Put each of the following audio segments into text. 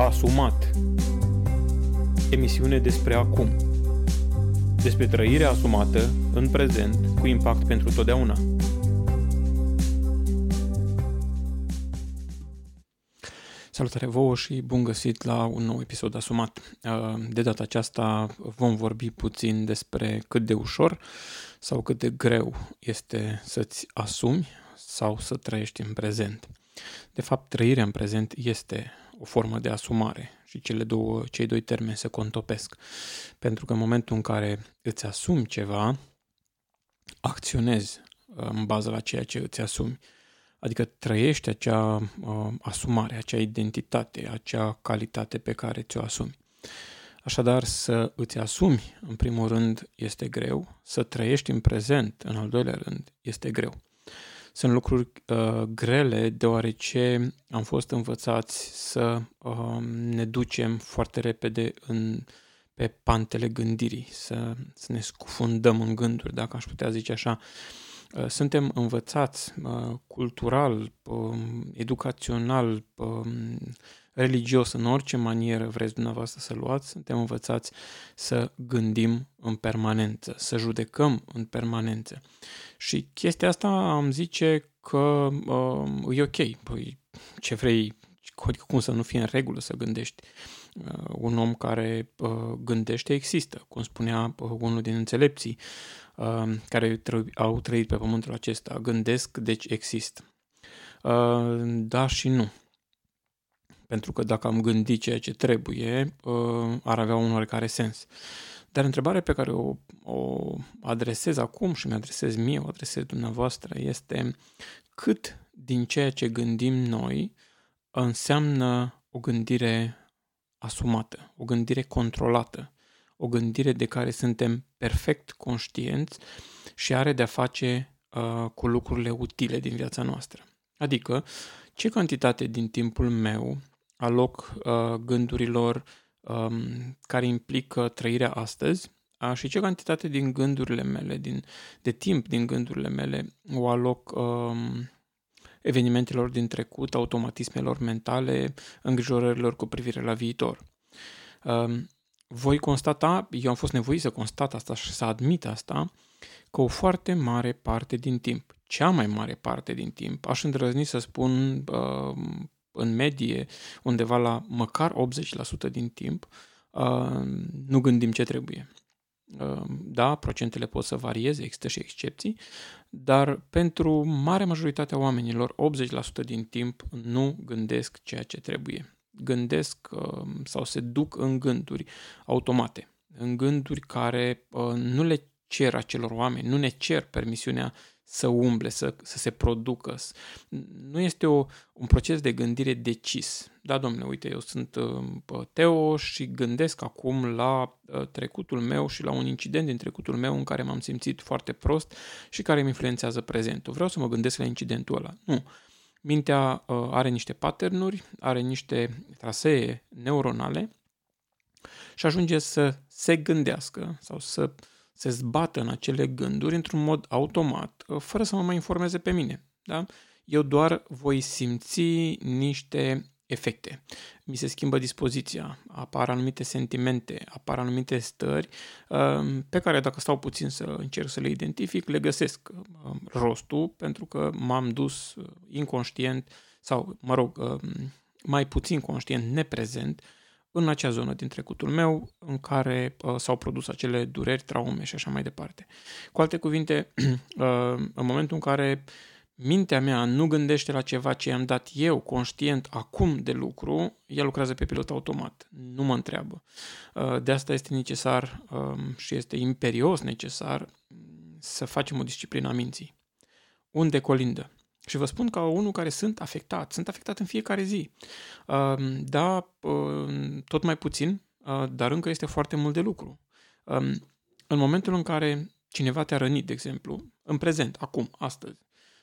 Asumat Emisiune despre acum Despre trăirea asumată în prezent cu impact pentru totdeauna Salutare vouă și bun găsit la un nou episod asumat. Uh, de data aceasta vom vorbi puțin despre cât de ușor sau cât de greu este să-ți asumi sau să trăiești în prezent. De fapt, trăirea în prezent este o formă de asumare și cele două, cei doi termeni se contopesc. Pentru că în momentul în care îți asumi ceva, acționezi uh, în bază la ceea ce îți asumi. Adică trăiești acea uh, asumare, acea identitate, acea calitate pe care ți-o asumi. Așadar, să îți asumi, în primul rând, este greu, să trăiești în prezent, în al doilea rând, este greu sunt lucruri uh, grele deoarece am fost învățați să uh, ne ducem foarte repede în, pe pantele gândirii, să, să ne scufundăm în gânduri, dacă aș putea zice așa. Uh, suntem învățați uh, cultural, uh, educațional, uh, religios, în orice manieră vreți dumneavoastră să luați, suntem învățați să gândim în permanență, să judecăm în permanență. Și chestia asta am zice că uh, e ok. Păi, ce vrei, adică cum să nu fie în regulă să gândești. Uh, un om care uh, gândește există, cum spunea uh, unul din înțelepții uh, care tră- au trăit pe pământul acesta. Gândesc, deci există. Uh, da și nu. Pentru că dacă am gândit ceea ce trebuie, uh, ar avea un oarecare sens. Dar întrebarea pe care o, o adresez acum și mi-adresez mie, o adresez dumneavoastră, este cât din ceea ce gândim noi înseamnă o gândire asumată, o gândire controlată, o gândire de care suntem perfect conștienți și are de-a face uh, cu lucrurile utile din viața noastră. Adică, ce cantitate din timpul meu aloc uh, gândurilor um, care implică trăirea astăzi uh, și ce cantitate din gândurile mele, din, de timp din gândurile mele o aloc um, evenimentelor din trecut, automatismelor mentale, îngrijorărilor cu privire la viitor. Um, voi constata, eu am fost nevoit să constat asta și să admit asta, că o foarte mare parte din timp, cea mai mare parte din timp, aș îndrăzni să spun uh, în medie undeva la măcar 80% din timp, uh, nu gândim ce trebuie. Uh, da, procentele pot să varieze, există și excepții, dar pentru marea majoritate a oamenilor, 80% din timp nu gândesc ceea ce trebuie. Gândesc uh, sau se duc în gânduri automate, în gânduri care nu le cer acelor oameni, nu ne cer permisiunea să umble, să, să se producă. Nu este o, un proces de gândire decis. Da, domnule, uite, eu sunt uh, Teo și gândesc acum la uh, trecutul meu și la un incident din trecutul meu în care m-am simțit foarte prost și care îmi influențează prezentul. Vreau să mă gândesc la incidentul ăla. Nu. Mintea uh, are niște patternuri, are niște trasee neuronale și ajunge să se gândească sau să uh, se zbată în acele gânduri într-un mod automat, uh, fără să mă mai informeze pe mine. Da? Eu doar voi simți niște efecte. Mi se schimbă dispoziția, apar anumite sentimente, apar anumite stări uh, pe care dacă stau puțin să încerc să le identific, le găsesc uh, rostul pentru că m-am dus inconștient sau, mă rog, mai puțin conștient, neprezent în acea zonă din trecutul meu în care uh, s-au produs acele dureri, traume și așa mai departe. Cu alte cuvinte, uh, în momentul în care mintea mea nu gândește la ceva ce i-am dat eu conștient acum de lucru, ea lucrează pe pilot automat, nu mă întreabă. Uh, de asta este necesar uh, și este imperios necesar să facem o disciplină a minții. Unde colindă? Și vă spun ca unul care sunt afectat, sunt afectat în fiecare zi. Da, tot mai puțin, dar încă este foarte mult de lucru. În momentul în care cineva te-a rănit, de exemplu, în prezent, acum, astăzi,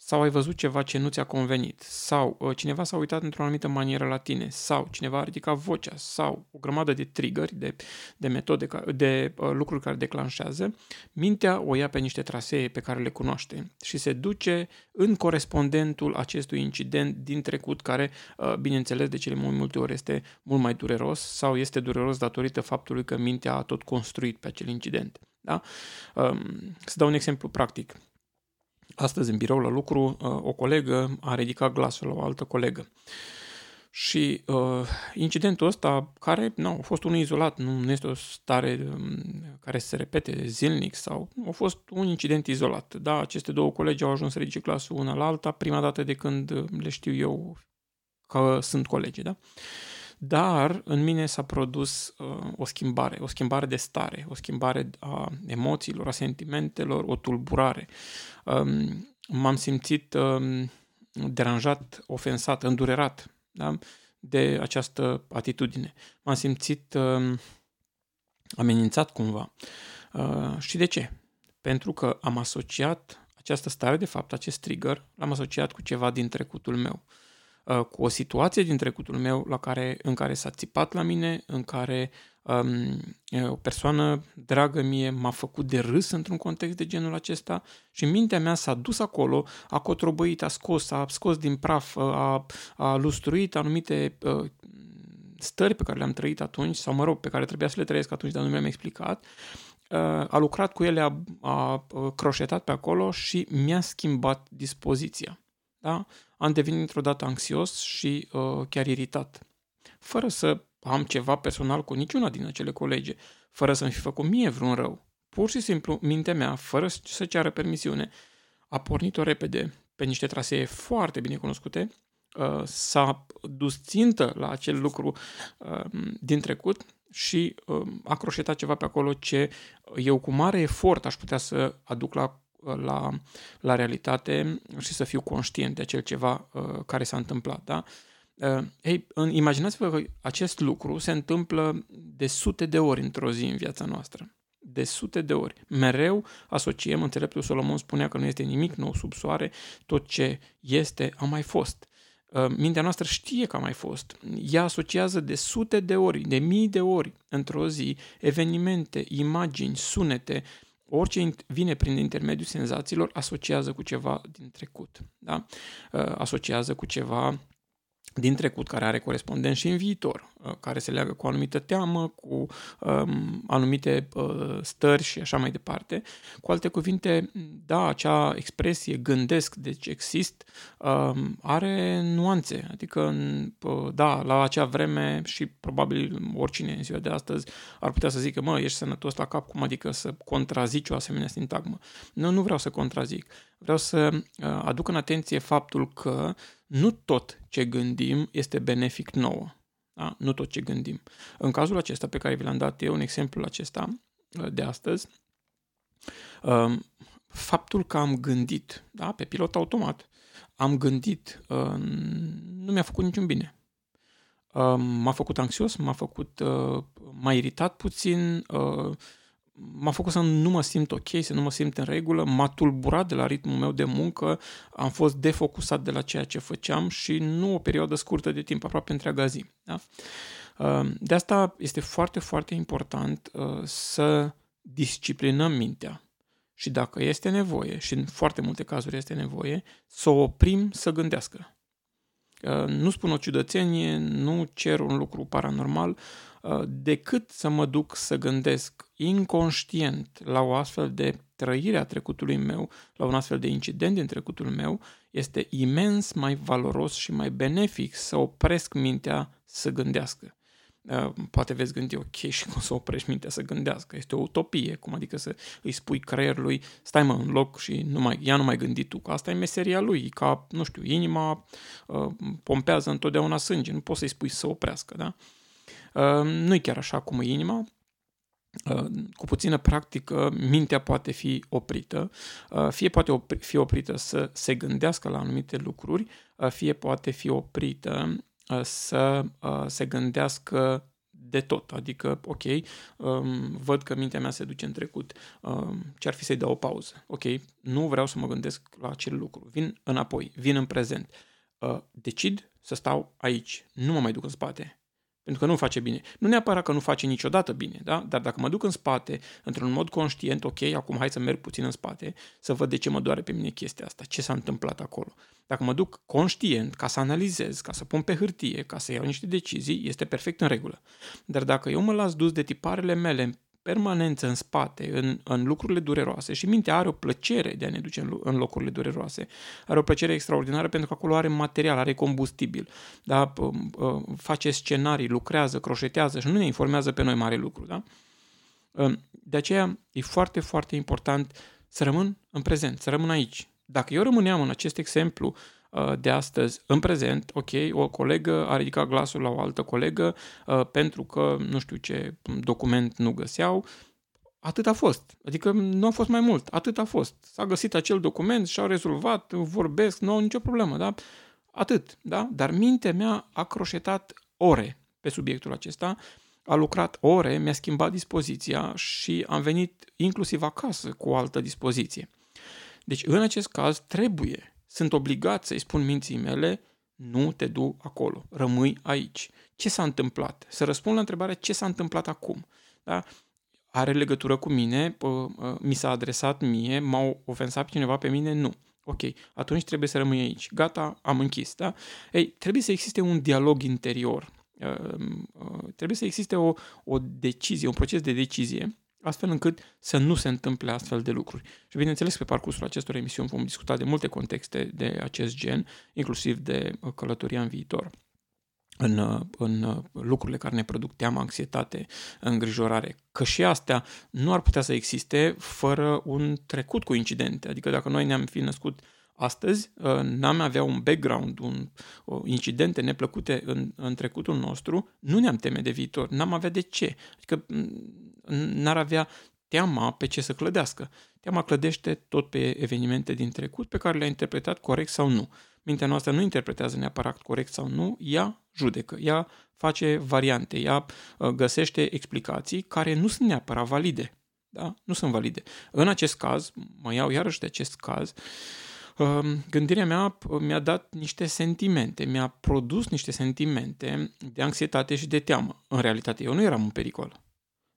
sau ai văzut ceva ce nu ți-a convenit, sau uh, cineva s-a uitat într-o anumită manieră la tine, sau cineva a ridicat vocea, sau o grămadă de triggeri, de, de metode, de uh, lucruri care declanșează, mintea o ia pe niște trasee pe care le cunoaște și se duce în corespondentul acestui incident din trecut, care, uh, bineînțeles, de cele mai multe ori este mult mai dureros sau este dureros datorită faptului că mintea a tot construit pe acel incident. Da? Um, să dau un exemplu practic. Astăzi, în birou la lucru, uh, o colegă a ridicat glasul la o altă colegă. Și uh, incidentul ăsta, care nu, a fost unul izolat, nu, nu este o stare um, care se repete zilnic sau a fost un incident izolat. Da, aceste două colegi au ajuns să ridice glasul una la alta, prima dată de când le știu eu că sunt colegi, da? Dar în mine s-a produs uh, o schimbare, o schimbare de stare, o schimbare a emoțiilor, a sentimentelor, o tulburare. Um, m-am simțit um, deranjat, ofensat, îndurerat da? de această atitudine. M-am simțit um, amenințat cumva. Uh, și de ce? Pentru că am asociat această stare, de fapt, acest trigger, l-am asociat cu ceva din trecutul meu. Uh, Uh, cu o situație din trecutul meu la care, în care s-a țipat la mine, în care um, o persoană dragă mie m-a făcut de râs într-un context de genul acesta și mintea mea s-a dus acolo, a cotrobăit, a scos, a scos din praf, a, a lustruit anumite uh, stări pe care le-am trăit atunci, sau mă rog, pe care trebuia să le trăiesc atunci, dar nu mi-am explicat, uh, a lucrat cu ele, a, a croșetat pe acolo și mi-a schimbat dispoziția. Da? Am devenit într-o dată anxios și uh, chiar iritat. Fără să am ceva personal cu niciuna din acele colege, fără să-mi fi făcut mie vreun rău. Pur și simplu, mintea mea, fără să ceară permisiune, a pornit-o repede pe niște trasee foarte bine cunoscute, uh, s-a dus țintă la acel lucru uh, din trecut și uh, a croșetat ceva pe acolo ce eu cu mare efort aș putea să aduc la la, la realitate și să fiu conștient de acel ceva uh, care s-a întâmplat. Da? Uh, ei, imaginați-vă că acest lucru se întâmplă de sute de ori într-o zi în viața noastră. De sute de ori. Mereu asociem, înțeleptul Solomon spunea că nu este nimic nou sub soare, tot ce este a mai fost. Uh, mintea noastră știe că a mai fost. Ea asociază de sute de ori, de mii de ori într-o zi evenimente, imagini, sunete, orice vine prin intermediul senzațiilor asociază cu ceva din trecut. Da? Uh, asociază cu ceva din trecut care are corespondent și în viitor, uh, care se leagă cu o anumită teamă, cu um, anumite uh, stări și așa mai departe. Cu alte cuvinte, da, acea expresie gândesc, deci exist, um, are nuanțe. Adică, uh, da, la acea vreme și probabil oricine în ziua de astăzi ar putea să zică, mă, ești sănătos la cap, cum adică să contrazici o asemenea sintagmă. Nu, nu vreau să contrazic. Vreau să uh, aduc în atenție faptul că nu tot ce gândim este benefic nouă. Da? Nu tot ce gândim. În cazul acesta pe care vi l-am dat eu, un exemplu acesta uh, de astăzi, um, faptul că am gândit, da, pe pilot automat, am gândit, uh, nu mi-a făcut niciun bine. Um, m-a făcut anxios, m-a făcut, uh, m-a iritat puțin, m-a făcut să nu mă simt ok, să nu mă simt în regulă, m-a tulburat de la ritmul meu de muncă, am fost defocusat de la ceea ce făceam și nu o perioadă scurtă de timp, aproape întreaga zi. Da? Uh, de asta este foarte, foarte important uh, să disciplinăm mintea și dacă este nevoie, și în foarte multe cazuri este nevoie, să o oprim să gândească. Uh, nu spun o ciudățenie, nu cer un lucru paranormal, Uh, decât să mă duc să gândesc inconștient la o astfel de trăire a trecutului meu, la un astfel de incident din trecutul meu, este imens mai valoros și mai benefic să opresc mintea să gândească. Uh, poate veți gândi, ok, și cum să oprești mintea să gândească. Este o utopie, cum adică să îi spui creierului, stai mă în loc și nu mai, ea nu mai gândi tu, că asta e meseria lui, ca, nu știu, inima uh, pompează întotdeauna sânge, nu poți să-i spui să oprească, da? Uh, Ehm, nu e chiar așa cum e inima, ehm, cu puțină practică, mintea poate fi oprită, ehm, fie poate fi oprită să se gândească la anumite lucruri, fie poate fi oprită să se gândească de tot. Adică, ok, um, văd că mintea mea se duce în trecut. Um, ce ar fi să-i dau o pauză? Ok, nu vreau să mă gândesc la acel lucru. Vin înapoi, vin în prezent. Uh, decid să stau aici. Nu mă mai duc în spate pentru că nu face bine. Nu neapărat că nu face niciodată bine, da? dar dacă mă duc în spate, într-un mod conștient, ok, acum hai să merg puțin în spate, să văd de ce mă doare pe mine chestia asta, ce s-a întâmplat acolo. Dacă mă duc conștient, ca să analizez, ca să pun pe hârtie, ca să iau niște decizii, este perfect în regulă. Dar dacă eu mă las dus de tiparele mele permanență în spate, în, în lucrurile dureroase și mintea are o plăcere de a ne duce în, în locurile dureroase. Are o plăcere extraordinară pentru că acolo are material, are combustibil, da? face scenarii, lucrează, croșetează și nu ne informează pe noi mare lucru. Da? De aceea e foarte, foarte important să rămân în prezent, să rămân aici. Dacă eu rămâneam în acest exemplu Uh, de astăzi, în prezent, ok, o colegă a ridicat glasul la o altă colegă uh, pentru că nu știu ce document nu găseau, atât a fost. Adică nu a fost mai mult, atât a fost. S-a găsit acel document și-au rezolvat, vorbesc, nu au nicio problemă, da? Atât, da? Dar mintea mea a croșetat ore pe subiectul acesta, a lucrat ore, mi-a schimbat dispoziția și am venit inclusiv acasă cu o altă dispoziție. Deci, în acest caz, trebuie sunt obligat să-i spun minții mele, nu te du acolo, rămâi aici. Ce s-a întâmplat? Să răspund la întrebarea ce s-a întâmplat acum. Da? Are legătură cu mine, mi s-a adresat mie, m-a ofensat cineva pe mine? Nu. Ok, atunci trebuie să rămâi aici. Gata, am închis. Da? Ei, trebuie să existe un dialog interior. Trebuie să existe o, o decizie, un proces de decizie astfel încât să nu se întâmple astfel de lucruri. Și bineînțeles, pe parcursul acestor emisiuni vom discuta de multe contexte de acest gen, inclusiv de uh, călătoria în viitor în, uh, în uh, lucrurile care ne produc teamă, anxietate, îngrijorare. Că și astea nu ar putea să existe fără un trecut cu incidente. Adică dacă noi ne-am fi născut astăzi, n-am avea un background, un, o, incidente neplăcute în, în trecutul nostru, nu ne-am teme de viitor, n-am avea de ce. Adică n-ar avea teama pe ce să clădească. Teama clădește tot pe evenimente din trecut pe care le-a interpretat corect sau nu. Mintea noastră nu interpretează neapărat corect sau nu, ea judecă, ea face variante, ea uh, găsește explicații care nu sunt neapărat valide. Da? Nu sunt valide. În acest caz, mă iau iarăși de acest caz, um, gândirea mea uh, mi-a dat niște sentimente, mi-a produs niște sentimente de anxietate și de teamă. În realitate, eu nu eram în pericol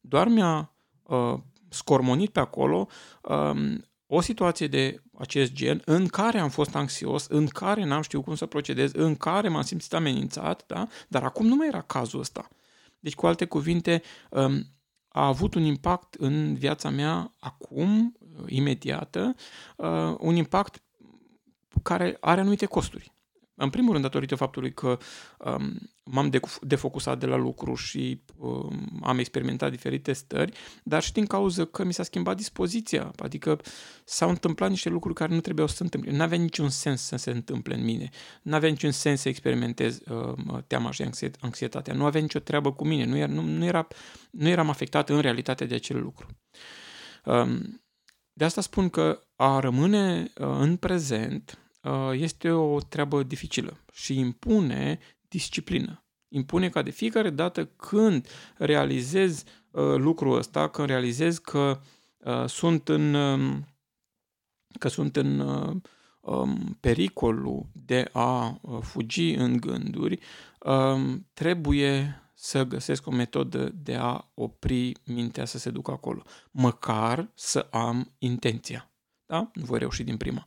doar mi-a uh, scormonit pe acolo um, o situație de acest gen în care am fost anxios, în care n-am știut cum să procedez, în care m-am simțit amenințat, da? dar acum nu mai era cazul ăsta. Deci, cu alte cuvinte, um, a avut un impact în viața mea acum, imediată, uh, un impact care are anumite costuri. În primul rând, datorită faptului că um, m-am defocusat de la lucru și um, am experimentat diferite stări, dar și din cauza că mi s-a schimbat dispoziția. Adică s-au întâmplat niște lucruri care nu trebuiau să se întâmple. Nu avea niciun sens să se întâmple în mine. Nu avea niciun sens să experimentez uh, teama și anxietatea. Nu avea nicio treabă cu mine. Nu, era, nu, nu, era, nu eram afectat în realitate de acel lucru. Um, de asta spun că a rămâne uh, în prezent Uh, este o treabă dificilă și impune disciplină. Impune ca de fiecare dată când realizez uh, lucrul ăsta, când realizez că uh, sunt în um, că sunt în um, pericolul de a fugi în gânduri, um, trebuie să găsesc o metodă de a opri mintea să se ducă acolo. Măcar să am intenția. Da? Nu voi reuși din prima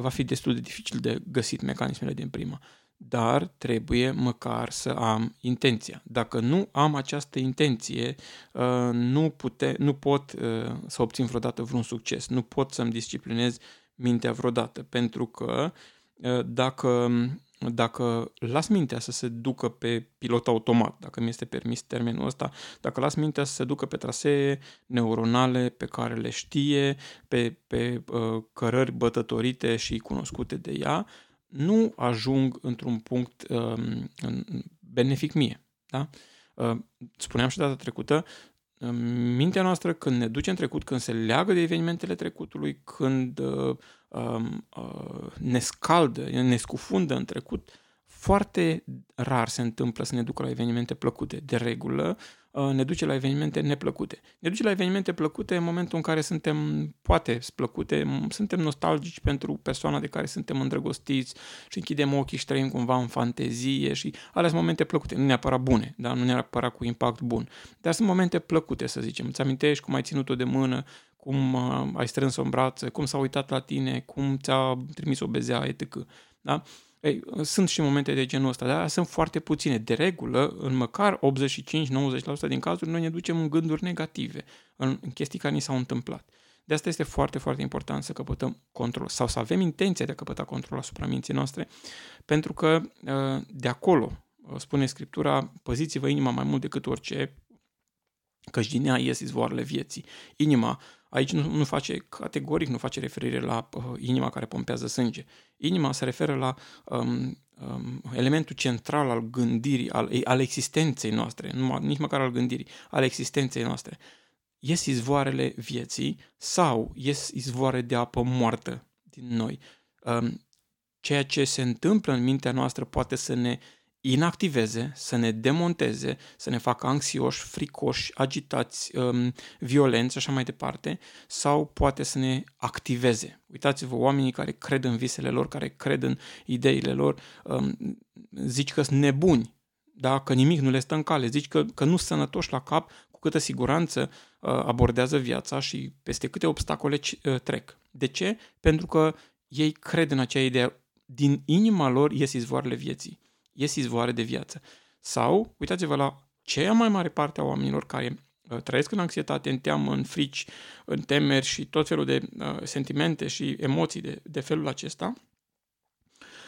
va fi destul de dificil de găsit mecanismele din prima. Dar trebuie măcar să am intenția. Dacă nu am această intenție, uh, nu, pute, nu pot uh, să obțin vreodată vreun succes. Nu pot să-mi disciplinez mintea vreodată. Pentru că uh, dacă dacă las mintea să se ducă pe pilot automat, dacă mi este permis termenul ăsta, dacă las mintea să se ducă pe trasee neuronale pe care le știe, pe, pe uh, cărări bătătorite și cunoscute de ea, nu ajung într-un punct uh, benefic mie. Da? Uh, spuneam și data trecută, uh, mintea noastră când ne duce în trecut, când se leagă de evenimentele trecutului, când uh, Um, uh, ne scaldă, ne scufundă în trecut, foarte rar se întâmplă să ne ducă la evenimente plăcute. De regulă, uh, ne duce la evenimente neplăcute. Ne duce la evenimente plăcute în momentul în care suntem, poate plăcute, suntem nostalgici pentru persoana de care suntem îndrăgostiți și închidem ochii și trăim cumva în fantezie și alea sunt momente plăcute, nu neapărat bune, dar nu neapărat cu impact bun. Dar sunt momente plăcute, să zicem. Îți amintești cum ai ținut-o de mână, cum uh, ai strâns-o în brațe, cum s-a uitat la tine, cum ți-a trimis o bezea, etc. Da? Ei, sunt și momente de genul ăsta, dar sunt foarte puține. De regulă, în măcar 85-90% din cazuri, noi ne ducem în gânduri negative, în, în chestii care ni s-au întâmplat. De asta este foarte, foarte important să căpătăm control sau să avem intenția de a căpăta control asupra minții noastre, pentru că uh, de acolo, uh, spune Scriptura, păziți-vă inima mai mult decât orice, căci din ea ies izvoarele vieții. Inima Aici nu, nu face categoric, nu face referire la uh, inima care pompează sânge. Inima se referă la um, um, elementul central al gândirii, al, al existenței noastre, nu, nici măcar al gândirii, al existenței noastre. Ies izvoarele vieții sau ies izvoare de apă moartă din noi. Um, ceea ce se întâmplă în mintea noastră poate să ne inactiveze, să ne demonteze, să ne facă anxioși, fricoși, agitați, um, violenți și așa mai departe, sau poate să ne activeze. Uitați-vă, oamenii care cred în visele lor, care cred în ideile lor, um, zici că sunt nebuni, da? că nimic nu le stă în cale, zici că, că nu sunt sănătoși la cap, cu câtă siguranță uh, abordează viața și peste câte obstacole uh, trec. De ce? Pentru că ei cred în acea idee. Din inima lor ies izvoarele vieții ies izvoare de viață. Sau, uitați-vă la cea mai mare parte a oamenilor care uh, trăiesc în anxietate, în teamă, în frici, în temeri și tot felul de uh, sentimente și emoții de, de felul acesta,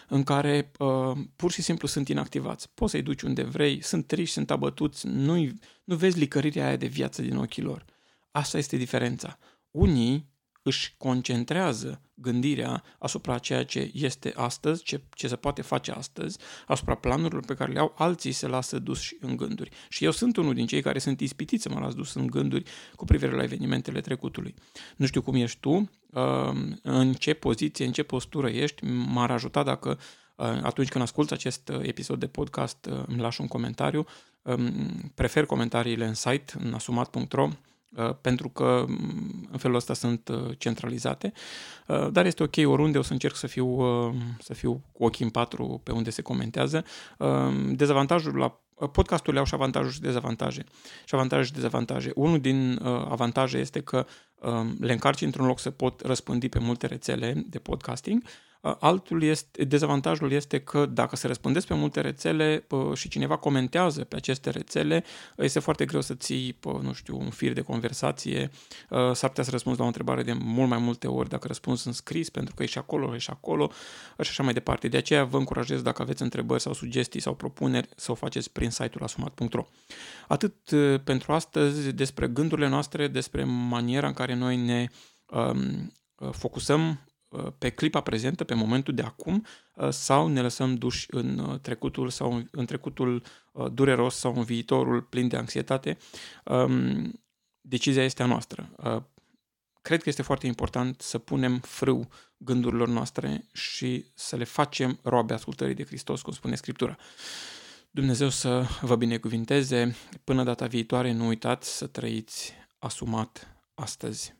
în care uh, pur și simplu sunt inactivați. Poți să-i duci unde vrei, sunt triști, sunt abătuți, nu, nu vezi licărirea aia de viață din ochii lor. Asta este diferența. Unii își concentrează gândirea asupra ceea ce este astăzi, ce, ce se poate face astăzi, asupra planurilor pe care le au, alții se lasă dus în gânduri. Și eu sunt unul din cei care sunt ispitiți să mă las dus în gânduri cu privire la evenimentele trecutului. Nu știu cum ești tu, um, în ce poziție, în ce postură ești, m-ar ajuta dacă uh, atunci când asculți acest episod de podcast uh, îmi lași un comentariu. Um, prefer comentariile în site, în asumat.ro, Uh, pentru că mm, în felul ăsta sunt uh, centralizate, uh, dar este ok oriunde, o să încerc să fiu, să fiu cu ochii în patru pe unde se comentează. Dezavantajul la podcasturile au și avantaje și dezavantaje. Și avantaje și dezavantaje. Unul din avantaje este că um, le încarci într-un loc să pot răspândi pe multe rețele de podcasting, Altul este, dezavantajul este că dacă se răspundesc pe multe rețele și cineva comentează pe aceste rețele, este foarte greu să ții, nu știu, un fir de conversație, s-ar putea să răspunzi la o întrebare de mult mai multe ori dacă răspunzi în scris, pentru că e și acolo, e și acolo și așa mai departe. De aceea vă încurajez dacă aveți întrebări sau sugestii sau propuneri să o faceți prin site-ul asumat.ro. Atât pentru astăzi despre gândurile noastre, despre maniera în care noi ne um, focusăm Uh, pe clipa prezentă, pe momentul de acum, uh, sau ne lăsăm duși în uh, trecutul sau în trecutul dureros sau în viitorul plin de anxietate. Um, decizia este a noastră. Cred că este foarte important să punem frâu gândurilor noastre și să le facem roabe ascultării de Hristos, cum spune Scriptura. Dumnezeu să vă binecuvinteze. Până data viitoare, nu uitați să trăiți asumat astăzi.